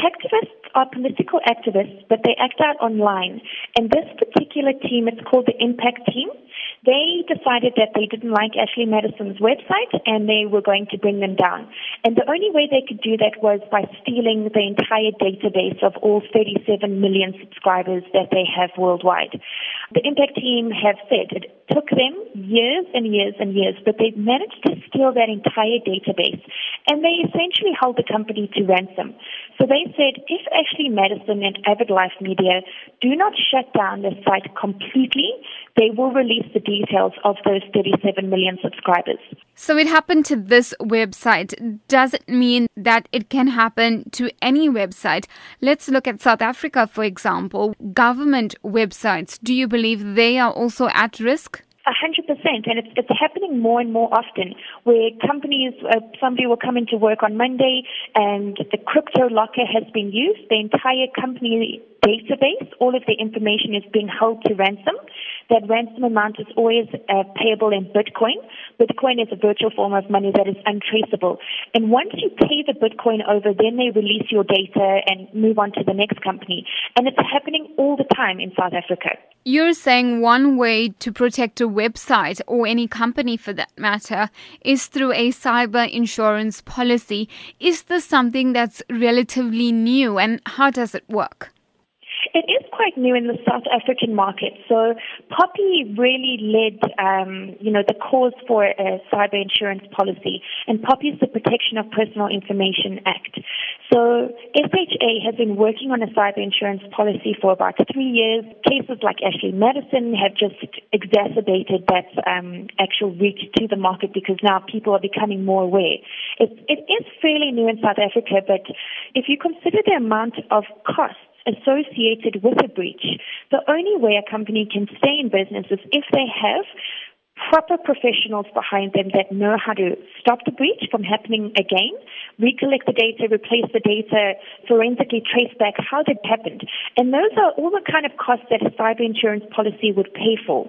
hacktivists are political activists, but they act out online. And this particular team, it's called the Impact Team. They decided that they didn't like Ashley Madison's website and they were going to bring them down. And the only way they could do that was by stealing the entire database of all 37 million subscribers that they have worldwide. The Impact Team have said it took them years and years and years, but they've managed to steal that entire database and they essentially held the company to ransom. So they said if Ashley Madison and Avid Life Media do not shut down the site completely, they will release the details of those 37 million subscribers. So it happened to this website. Does it mean that it can happen to any website? Let's look at South Africa, for example. Government websites, do you believe they are also at risk? A hundred percent, and it's it's happening more and more often. Where companies, uh, somebody will come into work on Monday, and the crypto locker has been used. The entire company database, all of the information is being held to ransom. That ransom amount is always uh, payable in Bitcoin. Bitcoin is a virtual form of money that is untraceable. And once you pay the Bitcoin over, then they release your data and move on to the next company. And it's happening all the time in South Africa. You're saying one way to protect a website or any company for that matter is through a cyber insurance policy. Is this something that's relatively new and how does it work? It is quite new in the South African market. So POPI really led, um, you know, the cause for a cyber insurance policy, and POPI is the Protection of Personal Information Act. So SHA has been working on a cyber insurance policy for about three years. Cases like Ashley Madison have just exacerbated that um, actual reach to the market because now people are becoming more aware. It, it is fairly new in South Africa, but if you consider the amount of costs associated with a breach. The only way a company can stay in business is if they have proper professionals behind them that know how to stop the breach from happening again, recollect the data, replace the data, forensically trace back how that happened. And those are all the kind of costs that a cyber insurance policy would pay for.